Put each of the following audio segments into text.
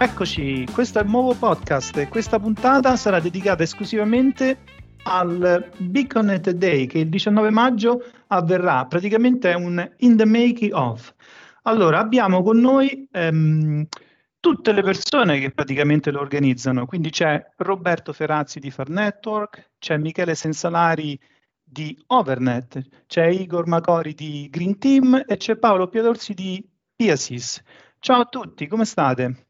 Eccoci, questo è il nuovo podcast e questa puntata sarà dedicata esclusivamente al Beaconet Day che il 19 maggio avverrà, praticamente è un in the making of. Allora, abbiamo con noi ehm, tutte le persone che praticamente lo organizzano, quindi c'è Roberto Ferazzi di Far Network, c'è Michele Sensalari di Overnet, c'è Igor Macori di Green Team e c'è Paolo Piadorsi di Piasis. Ciao a tutti, come state?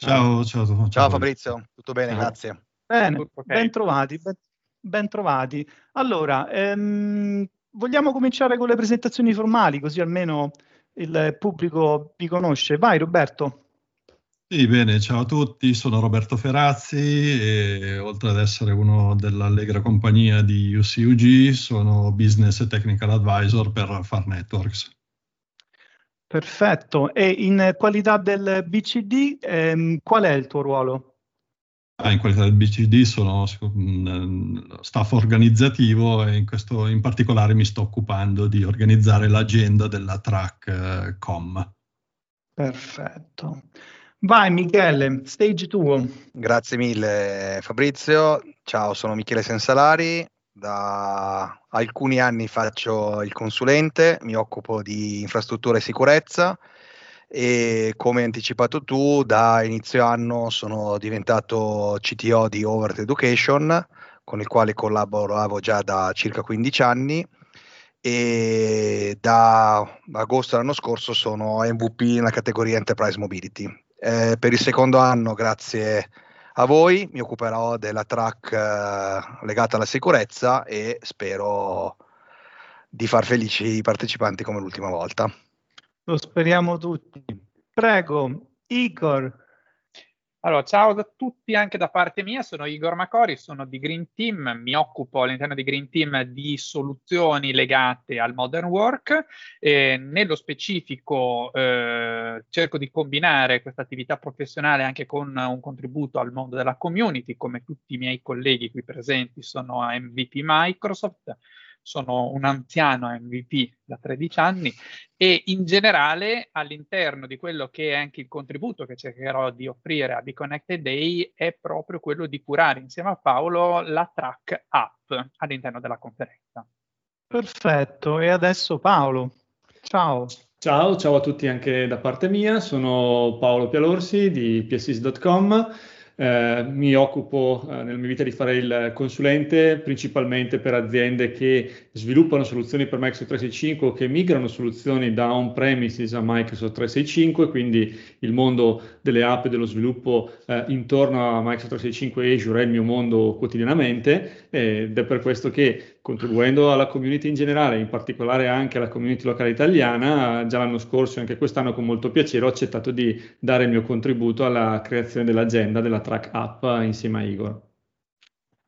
Ciao, ciao, ciao, ciao Fabrizio, tutto bene, ciao. grazie. Bene, okay. ben trovati, ben, ben trovati. Allora, ehm, vogliamo cominciare con le presentazioni formali, così almeno il pubblico vi conosce. Vai Roberto. Sì, bene, ciao a tutti, sono Roberto Ferazzi e oltre ad essere uno dell'allegra compagnia di UCUG, sono Business e Technical Advisor per Far Networks. Perfetto. E in qualità del BCD, ehm, qual è il tuo ruolo? Ah, in qualità del BCD sono staff organizzativo e in, questo, in particolare mi sto occupando di organizzare l'agenda della track eh, com. Perfetto. Vai Michele, stage tuo. Grazie mille Fabrizio. Ciao, sono Michele Sensalari, da alcuni anni faccio il consulente, mi occupo di infrastruttura e sicurezza e come anticipato tu da inizio anno sono diventato CTO di Overt Education con il quale collaboravo già da circa 15 anni e da agosto dell'anno scorso sono MVP nella categoria Enterprise Mobility. Eh, per il secondo anno, grazie a a voi, mi occuperò della track eh, legata alla sicurezza e spero di far felici i partecipanti come l'ultima volta. Lo speriamo tutti. Prego, Igor. Allora, ciao a tutti anche da parte mia, sono Igor Macori, sono di Green Team, mi occupo all'interno di Green Team di soluzioni legate al modern work e nello specifico eh, cerco di combinare questa attività professionale anche con un contributo al mondo della community, come tutti i miei colleghi qui presenti sono MVP Microsoft, sono un anziano MVP da 13 anni e in generale all'interno di quello che è anche il contributo che cercherò di offrire a Be Connected Day è proprio quello di curare insieme a Paolo la track app all'interno della conferenza. Perfetto, e adesso Paolo, ciao. Ciao, ciao a tutti anche da parte mia, sono Paolo Pialorsi di psis.com eh, mi occupo eh, nella mia vita di fare il consulente principalmente per aziende che sviluppano soluzioni per Microsoft 365 o che migrano soluzioni da on-premises a Microsoft 365, quindi il mondo delle app e dello sviluppo eh, intorno a Microsoft 365 e Azure è il mio mondo quotidianamente ed è per questo che contribuendo alla community in generale, in particolare anche alla community locale italiana, già l'anno scorso e anche quest'anno con molto piacere ho accettato di dare il mio contributo alla creazione dell'agenda della track app insieme a Igor.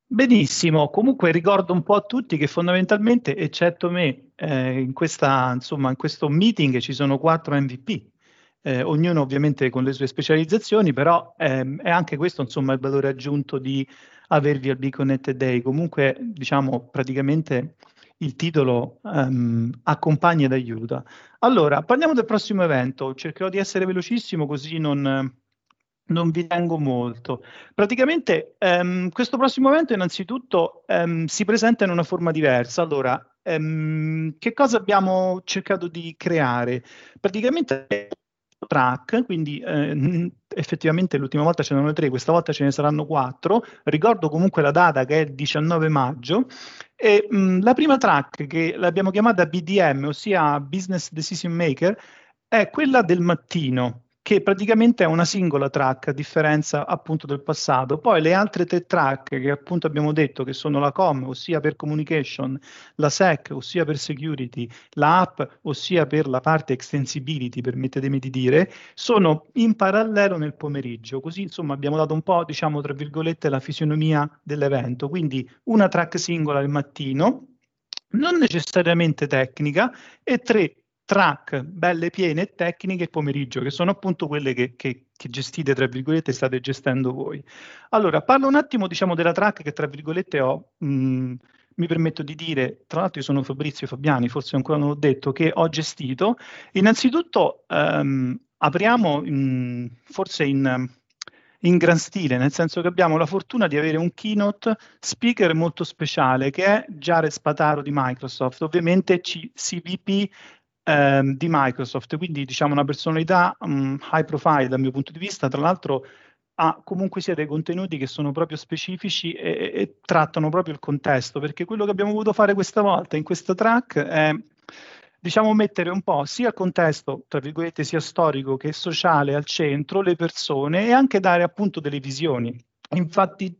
Benissimo, comunque ricordo un po' a tutti che fondamentalmente, eccetto me, eh, in, questa, insomma, in questo meeting ci sono quattro MVP, eh, ognuno ovviamente con le sue specializzazioni, però ehm, è anche questo insomma il valore aggiunto di avervi al Beaconet Day. Comunque, diciamo, praticamente il titolo um, accompagna ed aiuta. Allora, parliamo del prossimo evento. Cercherò di essere velocissimo così non, non vi tengo molto. Praticamente um, questo prossimo evento innanzitutto um, si presenta in una forma diversa. Allora, che cosa abbiamo cercato di creare? Praticamente track, quindi eh, effettivamente l'ultima volta ce n'erano tre, questa volta ce ne saranno quattro. Ricordo comunque la data che è il 19 maggio. E mh, la prima track che l'abbiamo chiamata BDM, ossia Business Decision Maker, è quella del mattino che praticamente è una singola track a differenza appunto del passato. Poi le altre tre track che appunto abbiamo detto che sono la COM, ossia per communication, la SEC, ossia per security, la app, ossia per la parte extensibility, permettetemi di dire, sono in parallelo nel pomeriggio. Così insomma abbiamo dato un po', diciamo, tra virgolette, la fisionomia dell'evento. Quindi una track singola al mattino, non necessariamente tecnica, e tre track belle piene e tecniche pomeriggio, che sono appunto quelle che, che, che, gestite, tra virgolette, state gestendo voi. Allora, parlo un attimo, diciamo, della track che, tra virgolette, ho, mh, mi permetto di dire, tra l'altro io sono Fabrizio Fabiani, forse ancora non l'ho detto, che ho gestito. Innanzitutto, um, apriamo in, forse in, in gran stile, nel senso che abbiamo la fortuna di avere un keynote speaker molto speciale che è Jared Spataro di Microsoft, ovviamente C- CVP ehm, di Microsoft, quindi diciamo una personalità um, high profile dal mio punto di vista, tra l'altro ha comunque sia dei contenuti che sono proprio specifici e, e, trattano proprio il contesto, perché quello che abbiamo voluto fare questa volta in questa track è diciamo mettere un po' sia il contesto, tra virgolette, sia storico che sociale al centro, le persone e anche dare appunto delle visioni. Infatti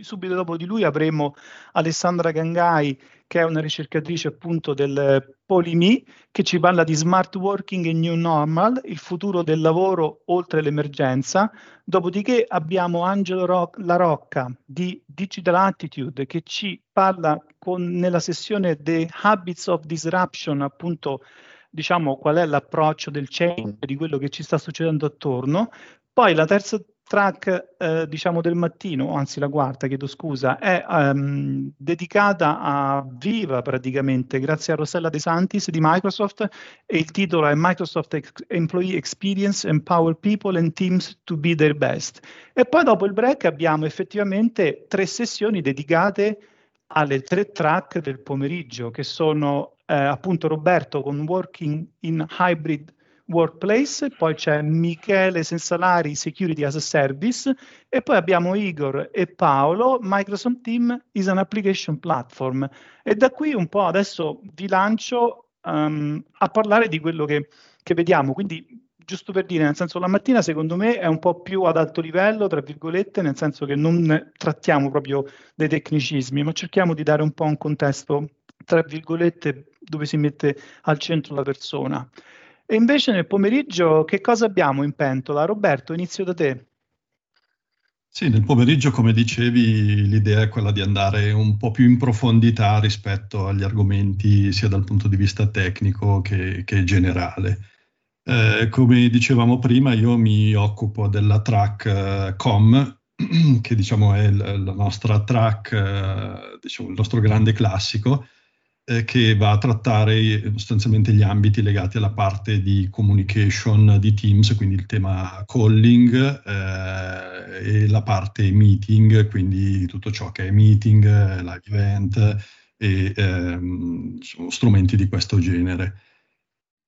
subito dopo di lui avremo Alessandra Gangai, che è una ricercatrice appunto del Polimi, che ci parla di smart working e new normal, il futuro del lavoro oltre l'emergenza. Dopodiché abbiamo Angelo Roc- La Rocca di Digital Attitude, che ci parla con, nella sessione The Habits of Disruption, appunto, diciamo qual è l'approccio del change, di quello che ci sta succedendo attorno. Poi la terza track eh, diciamo del mattino, anzi la quarta, chiedo scusa, è um, dedicata a Viva praticamente, grazie a Rossella De Santis di Microsoft e il titolo è Microsoft Ex- Employee Experience Empower People and Teams to be their best. E poi dopo il break abbiamo effettivamente tre sessioni dedicate alle tre track del pomeriggio, che sono eh, appunto Roberto con Working in Hybrid Workplace, poi c'è Michele Sensalari, Security as a Service, e poi abbiamo Igor e Paolo, Microsoft Team is an application platform. E da qui un po' adesso vi lancio um, a parlare di quello che, che vediamo. Quindi, giusto per dire, nel senso, la mattina secondo me è un po' più ad alto livello, tra virgolette, nel senso che non trattiamo proprio dei tecnicismi, ma cerchiamo di dare un po' un contesto, tra virgolette, dove si mette al centro la persona. E invece nel pomeriggio che cosa abbiamo in pentola? Roberto, inizio da te. Sì, nel pomeriggio, come dicevi, l'idea è quella di andare un po' più in profondità rispetto agli argomenti sia dal punto di vista tecnico che, che generale. Eh, come dicevamo prima, io mi occupo della track eh, COM, che diciamo è l- la nostra track, eh, diciamo, il nostro grande classico, eh, che va a trattare sostanzialmente gli ambiti legati alla parte di communication di Teams, quindi il tema calling eh, e la parte meeting, quindi tutto ciò che è meeting, live event e ehm, strumenti di questo genere.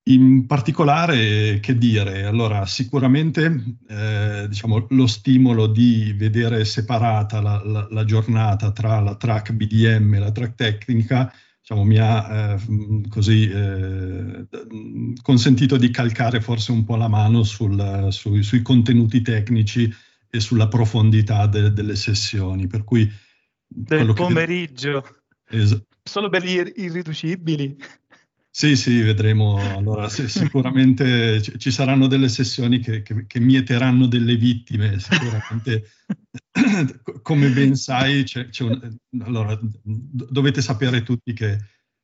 In particolare, che dire? Allora, sicuramente eh, diciamo, lo stimolo di vedere separata la, la, la, giornata tra la track BDM e la track tecnica diciamo, mi ha eh, così eh, consentito di calcare forse un po' la mano sul, su, sui contenuti tecnici e sulla profondità de, delle sessioni. Per cui del pomeriggio, che... es- solo per gli irriducibili. Sì, sì, vedremo. Allora, sì, sicuramente ci, saranno delle sessioni che, che, che, mieteranno delle vittime. Sicuramente, come ben sai, c'è, c'è un, allora, dovete sapere tutti che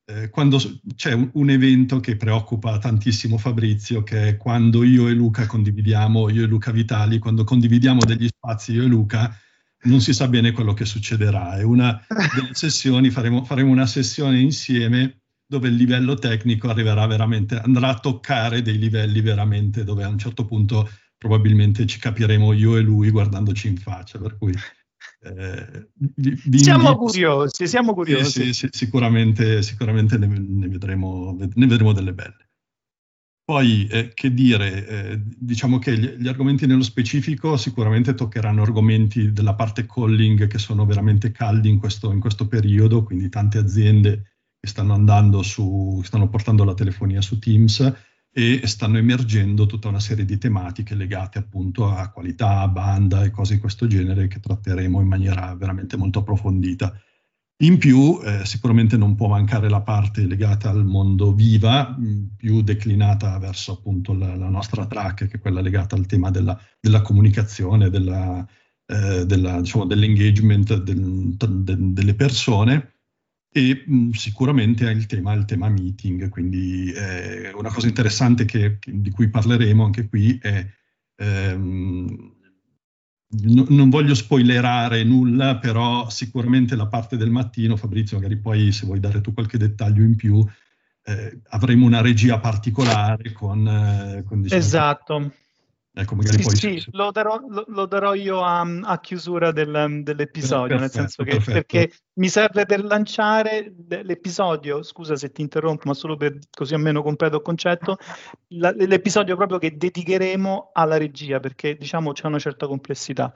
eh, quando c'è un, un, evento che preoccupa tantissimo Fabrizio, che è quando io e Luca condividiamo, io e Luca Vitali, quando condividiamo degli spazi io e Luca, non si sa bene quello che succederà. E una delle sessioni, faremo, faremo una sessione insieme dove il livello tecnico arriverà veramente, andrà a toccare dei livelli veramente dove a un certo punto probabilmente ci capiremo io e lui guardandoci in faccia, per cui eh, vi, vi siamo invito, curiosi, siamo curiosi. Sì, sì, sicuramente, sicuramente ne, ne, vedremo, ne, vedremo, delle belle. Poi, eh, che dire, eh, diciamo che gli, gli, argomenti nello specifico sicuramente toccheranno argomenti della parte calling che sono veramente caldi in questo, in questo periodo, quindi tante aziende che stanno andando su, stanno portando la telefonia su Teams e stanno emergendo tutta una serie di tematiche legate appunto a qualità, banda e cose di questo genere che tratteremo in maniera veramente molto approfondita. In più, eh, sicuramente non può mancare la parte legata al mondo viva, più declinata verso appunto la, la nostra track, che è quella legata al tema della, della comunicazione, della, eh, della, diciamo, dell'engagement del, de, delle persone e mh, sicuramente il tema, il tema meeting, quindi eh, una cosa interessante che, di cui parleremo anche qui è, ehm, no, non voglio spoilerare nulla, però sicuramente la parte del mattino, Fabrizio magari poi se vuoi dare tu qualche dettaglio in più, eh, avremo una regia particolare con... Eh, con diciamo, esatto. Ecco, magari sì, poi sì, lo, darò, lo, lo, darò, io a, a chiusura del, dell'episodio, perfetto, nel senso che perché mi serve per lanciare l'episodio, scusa se ti interrompo, ma solo per così almeno completo il concetto, la, l'episodio proprio che dedicheremo alla regia, perché diciamo c'è una certa complessità.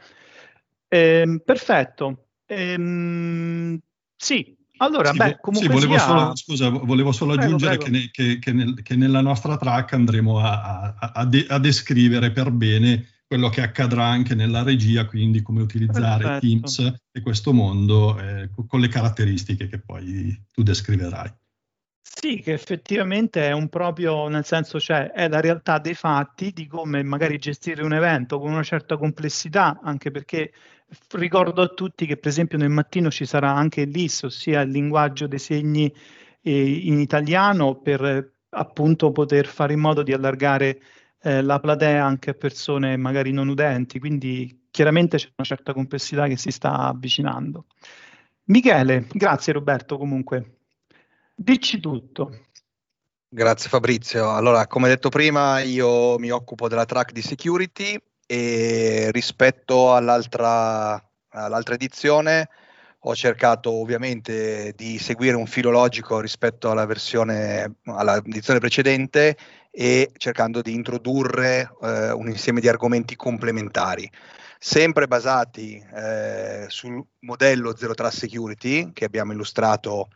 Eh, perfetto. Eh, sì, allora, sì, beh, comunque sì, volevo sia... solo, scusa, volevo solo aggiungere prego, prego. Che, ne, che, che, nel, che, nella nostra track andremo a, a, a, de, a, descrivere per bene quello che accadrà anche nella regia, quindi come utilizzare Perfetto. Teams e questo mondo eh, con le caratteristiche che poi tu descriverai. Sì, che effettivamente è un proprio, nel senso, cioè, è la realtà dei fatti di come magari gestire un evento con una certa complessità, anche perché ricordo a tutti che per esempio nel mattino ci sarà anche l'IS, ossia il linguaggio dei segni eh, in italiano per appunto poter fare in modo di allargare eh, la platea anche a persone magari non udenti, quindi chiaramente c'è una certa complessità che si sta avvicinando. Michele, grazie Roberto comunque. Dici tutto. Grazie Fabrizio. Allora, come detto prima, io mi occupo della track di security e rispetto all'altra, all'altra edizione ho cercato ovviamente di seguire un filo logico rispetto alla versione, all'edizione precedente e cercando di introdurre eh, un insieme di argomenti complementari, sempre basati eh, sul modello Zero Trust Security che abbiamo illustrato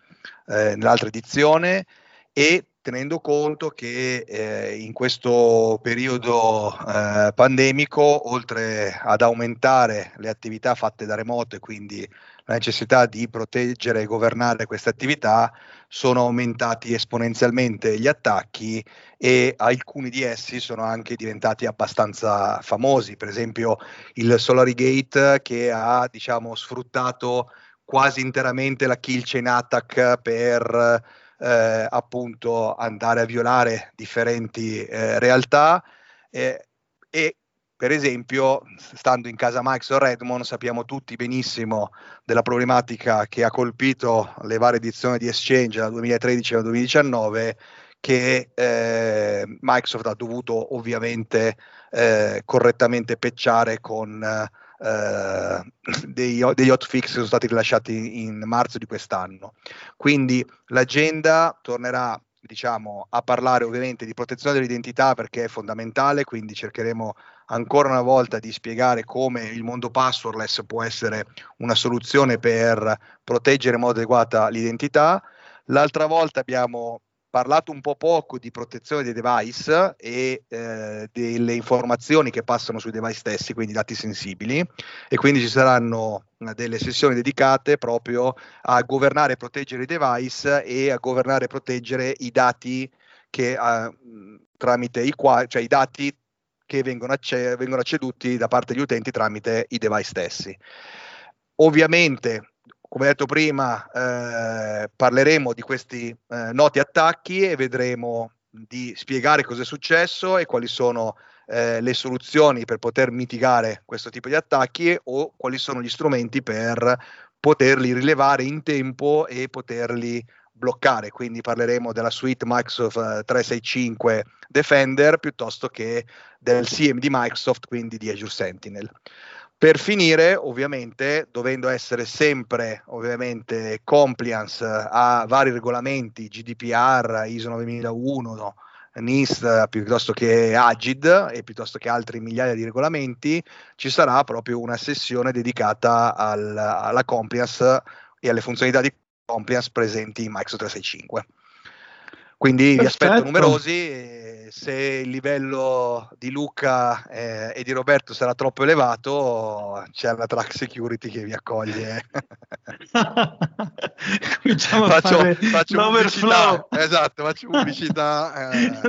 eh, nell'altra edizione e tenendo conto che eh, in questo periodo eh, pandemico, oltre ad aumentare le attività fatte da remoto e quindi la necessità di proteggere e governare queste attività, sono aumentati esponenzialmente gli attacchi e alcuni di essi sono anche diventati abbastanza famosi, per esempio il SolariGate che ha diciamo, sfruttato quasi interamente la kill chain attack per eh, appunto andare a violare differenti eh, realtà. Eh, e per esempio, stando in casa Microsoft Redmond, sappiamo tutti benissimo della problematica che ha colpito le varie edizioni di Exchange dal 2013 al 2019, che eh, Microsoft ha dovuto ovviamente eh, correttamente pecciare con eh, dei, degli hotfix che sono stati rilasciati in marzo di quest'anno. Quindi l'agenda tornerà diciamo, a parlare ovviamente di protezione dell'identità perché è fondamentale, quindi cercheremo ancora una volta di spiegare come il mondo passwordless può essere una soluzione per proteggere in modo adeguato l'identità. L'altra volta abbiamo parlato un po' poco di protezione dei device e eh, delle informazioni che passano sui device stessi, quindi dati sensibili, e quindi ci saranno delle sessioni dedicate proprio a governare e proteggere i device e a governare e proteggere i dati che eh, tramite i quali, cioè i dati che vengono, acce- vengono acceduti da parte degli utenti tramite i device stessi. Ovviamente come detto prima, eh, parleremo di questi eh, noti attacchi e vedremo di spiegare cosa è successo e quali sono eh, le soluzioni per poter mitigare questo tipo di attacchi o quali sono gli strumenti per poterli rilevare in tempo e poterli bloccare. Quindi parleremo della suite Microsoft 365 eh, Defender piuttosto che del CM di Microsoft, quindi di Azure Sentinel. Per finire, ovviamente, dovendo essere sempre ovviamente compliance a vari regolamenti GDPR, ISO 9001, no? NIST piuttosto che AGID e piuttosto che altri migliaia di regolamenti, ci sarà proprio una sessione dedicata al, alla compliance e alle funzionalità di compliance presenti in Microsoft 365. Quindi Perfetto. vi aspetto numerosi se il livello di Luca eh, e di Roberto sarà troppo elevato, c'è la track security che vi accoglie. Cominciamo faccio, a fare faccio pubblicità. Esatto, faccio pubblicità. Eh.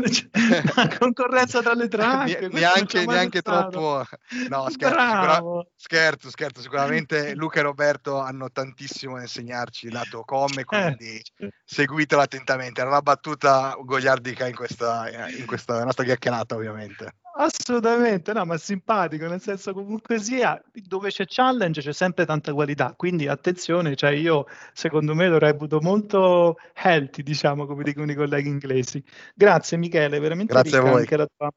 la concorrenza tra le track. neanche, neanche troppo. No, scherzo, scherzo, scherzo, Sicuramente Luca e Roberto hanno tantissimo da insegnarci lato com, quindi eh. seguitelo attentamente. Era una battuta gogliardica in questa, in questa nostra chiacchierata ovviamente. Assolutamente, no, ma simpatico, nel senso comunque sia, dove c'è challenge c'è sempre tanta qualità, quindi attenzione, cioè io secondo me lo reputo molto healthy, diciamo, come dicono i colleghi inglesi. Grazie Michele, veramente Grazie a voi. Tua...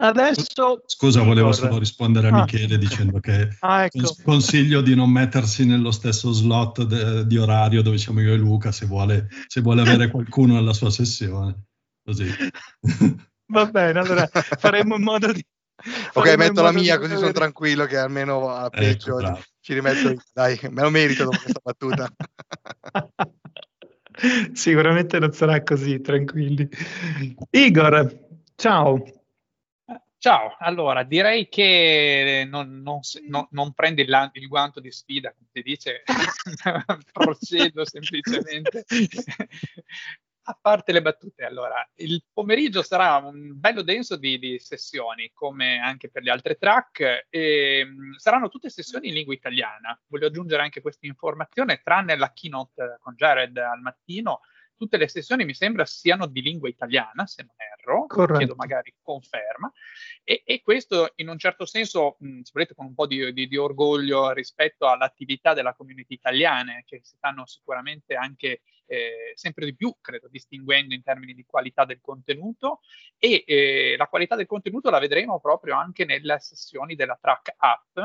Adesso Scusa, volevo solo rispondere a ah. Michele ah. dicendo che ah, ecco. consiglio di non mettersi nello stesso slot de- di orario dove siamo io e Luca se vuole, se vuole avere qualcuno alla sua sessione. Così. Va bene, allora faremo in modo di... Ok, metto la mia così sono tranquillo che almeno a ecco, peggio ecco, ci rimetto. Dai, me lo merito dopo questa battuta. Sicuramente non sarà così, tranquilli. Igor, ciao. Ciao, allora direi che non, non, non, non prendi il, il, guanto di sfida, come si dice, procedo semplicemente a parte le battute, allora, il pomeriggio sarà un bello denso di, di sessioni, come anche per le altre track, e mh, saranno tutte sessioni in lingua italiana. Voglio aggiungere anche questa informazione, tranne la keynote con Jared al mattino, tutte le sessioni mi sembra siano di lingua italiana, se non erro, Corretto. chiedo magari conferma, e, e, questo in un certo senso, mh, se volete, con un po' di, di, di, orgoglio rispetto all'attività della community italiana, che si stanno sicuramente anche eh, sempre di più, credo, distinguendo in termini di qualità del contenuto, e eh, la qualità del contenuto la vedremo proprio anche nelle sessioni della track app,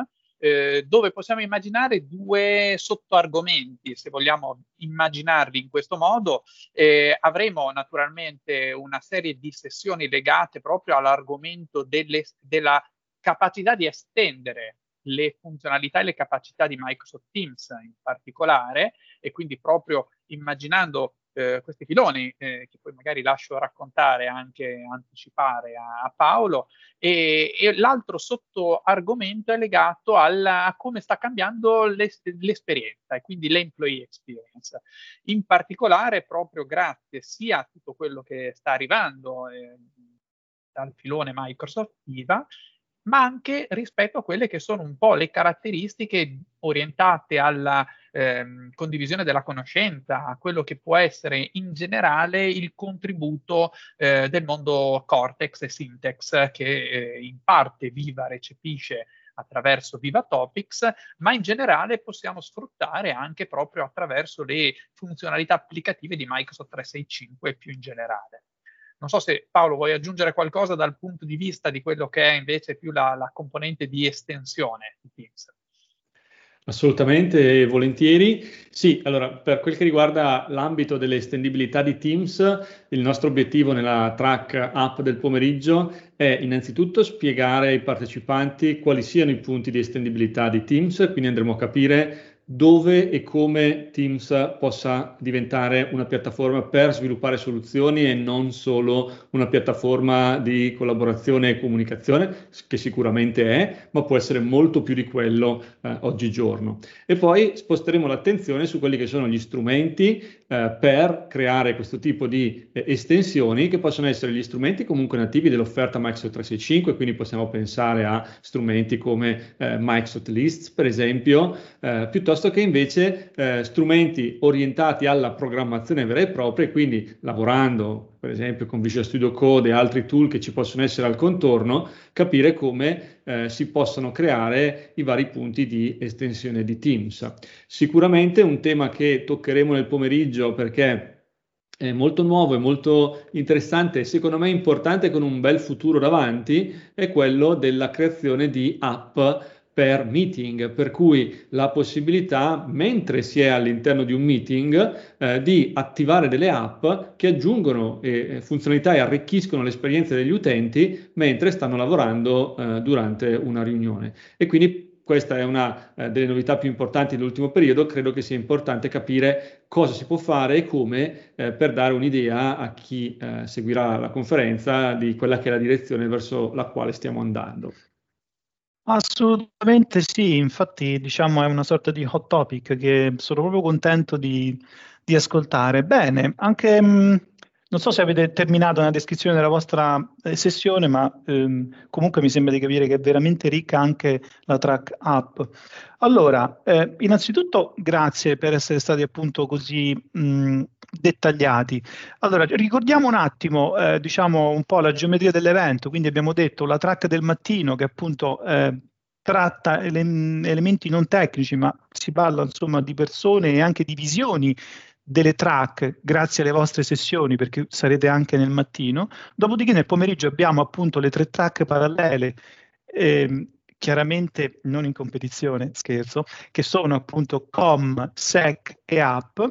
eh, dove possiamo immaginare due sottoargomenti, se vogliamo immaginarli in questo modo. Eh, avremo naturalmente una serie di sessioni legate proprio all'argomento delle, della capacità di estendere le funzionalità e le capacità di Microsoft Teams in particolare e quindi proprio immaginando eh, questi filoni eh, che poi magari lascio raccontare anche anticipare a, a Paolo. E, e, l'altro sottoargomento è legato alla, a come sta cambiando l'es- l'esperienza e quindi l'employee experience. In particolare proprio grazie sia a tutto quello che sta arrivando eh, dal filone Microsoft Viva ma anche rispetto a quelle che sono un po' le caratteristiche orientate alla ehm, condivisione della conoscenza, a quello che può essere in generale il contributo eh, del mondo Cortex e Syntax che eh, in parte Viva recepisce attraverso Viva Topics, ma in generale possiamo sfruttare anche proprio attraverso le funzionalità applicative di Microsoft 365 più in generale. Non so se Paolo vuoi aggiungere qualcosa dal punto di vista di quello che è invece più la, la componente di estensione di Teams. Assolutamente, volentieri. Sì, allora per quel che riguarda l'ambito delle estendibilità di Teams, il nostro obiettivo nella track app del pomeriggio è innanzitutto spiegare ai partecipanti quali siano i punti di estendibilità di Teams, quindi andremo a capire dove e come Teams possa diventare una piattaforma per sviluppare soluzioni e non solo una piattaforma di collaborazione e comunicazione, che sicuramente è, ma può essere molto più di quello eh, oggigiorno. E poi sposteremo l'attenzione su quelli che sono gli strumenti eh, per creare questo tipo di eh, estensioni che possono essere gli strumenti comunque nativi dell'offerta Microsoft 365, quindi possiamo pensare a strumenti come eh, Microsoft Lists, per esempio, eh, piuttosto che invece eh, strumenti orientati alla programmazione vera e propria, quindi lavorando per esempio con Visual Studio Code e altri tool che ci possono essere al contorno, capire come eh, si possono creare i vari punti di estensione di Teams. Sicuramente un tema che toccheremo nel pomeriggio perché è molto nuovo e molto interessante e secondo me importante con un bel futuro davanti è quello della creazione di app per meeting, per cui la possibilità, mentre si è all'interno di un meeting, eh, di attivare delle app che aggiungono eh, funzionalità e arricchiscono l'esperienza degli utenti mentre stanno lavorando eh, durante una riunione. E quindi questa è una eh, delle novità più importanti dell'ultimo periodo, credo che sia importante capire cosa si può fare e come eh, per dare un'idea a chi eh, seguirà la conferenza di quella che è la direzione verso la quale stiamo andando. Assolutamente sì, infatti diciamo è una sorta di hot topic che sono proprio contento di, di ascoltare. Bene, anche mh, mm, non so se avete terminato la descrizione della vostra eh, sessione, ma ehm, comunque mi sembra di capire che è veramente ricca anche la track app. Allora, eh, innanzitutto grazie per essere stati appunto così mh, dettagliati. Allora, ricordiamo un attimo, eh, diciamo un po' la geometria dell'evento, quindi abbiamo detto la track del mattino che appunto eh, tratta ele- elementi non tecnici, ma si parla insomma di persone e anche di visioni delle track grazie alle vostre sessioni perché sarete anche nel mattino. Dopodiché nel pomeriggio abbiamo appunto le tre track parallele. Eh, chiaramente non in competizione, scherzo, che sono appunto com, sec e app,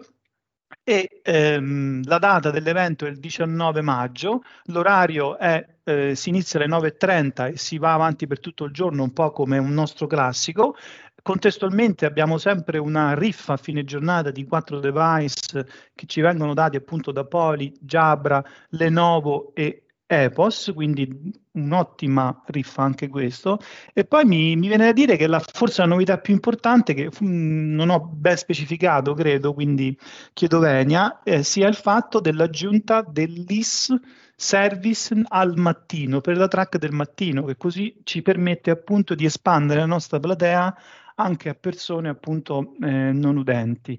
e ehm, la data dell'evento è il 19 maggio, l'orario è, eh, si inizia alle 9.30 e si va avanti per tutto il giorno, un po' come un nostro classico. Contestualmente abbiamo sempre una riffa a fine giornata di quattro device che ci vengono dati appunto da Poli, Jabra, Lenovo e Epos, quindi un'ottima riffa anche questo. E poi mi, mi viene da dire che la, forse la novità più importante, che mh, non ho ben specificato, credo, quindi chiedo venia, eh, sia il fatto dell'aggiunta dell'IS service al mattino, per la track del mattino, che così ci permette appunto di espandere la nostra platea anche a persone appunto eh, non udenti.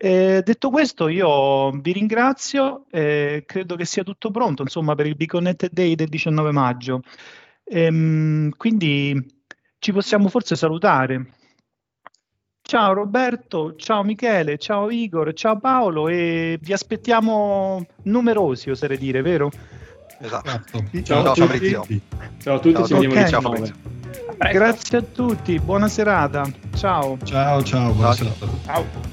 Eh, detto questo, io vi ringrazio, eh, credo che sia tutto pronto insomma, per il Be Connected Day del 19 maggio. Ehm, quindi ci possiamo forse salutare. Ciao Roberto, ciao Michele, ciao Igor, ciao Paolo e vi aspettiamo numerosi, oserei dire, vero? Esatto. Ciao, Ciao, a tutti. Fabrizio. Ciao a tutti, Ciao ci vediamo tutti. il Ciao 19. Fabrizio. Grazie a tutti, buona serata. Ciao. Ciao, ciao, buona Ciao. serata. Ciao.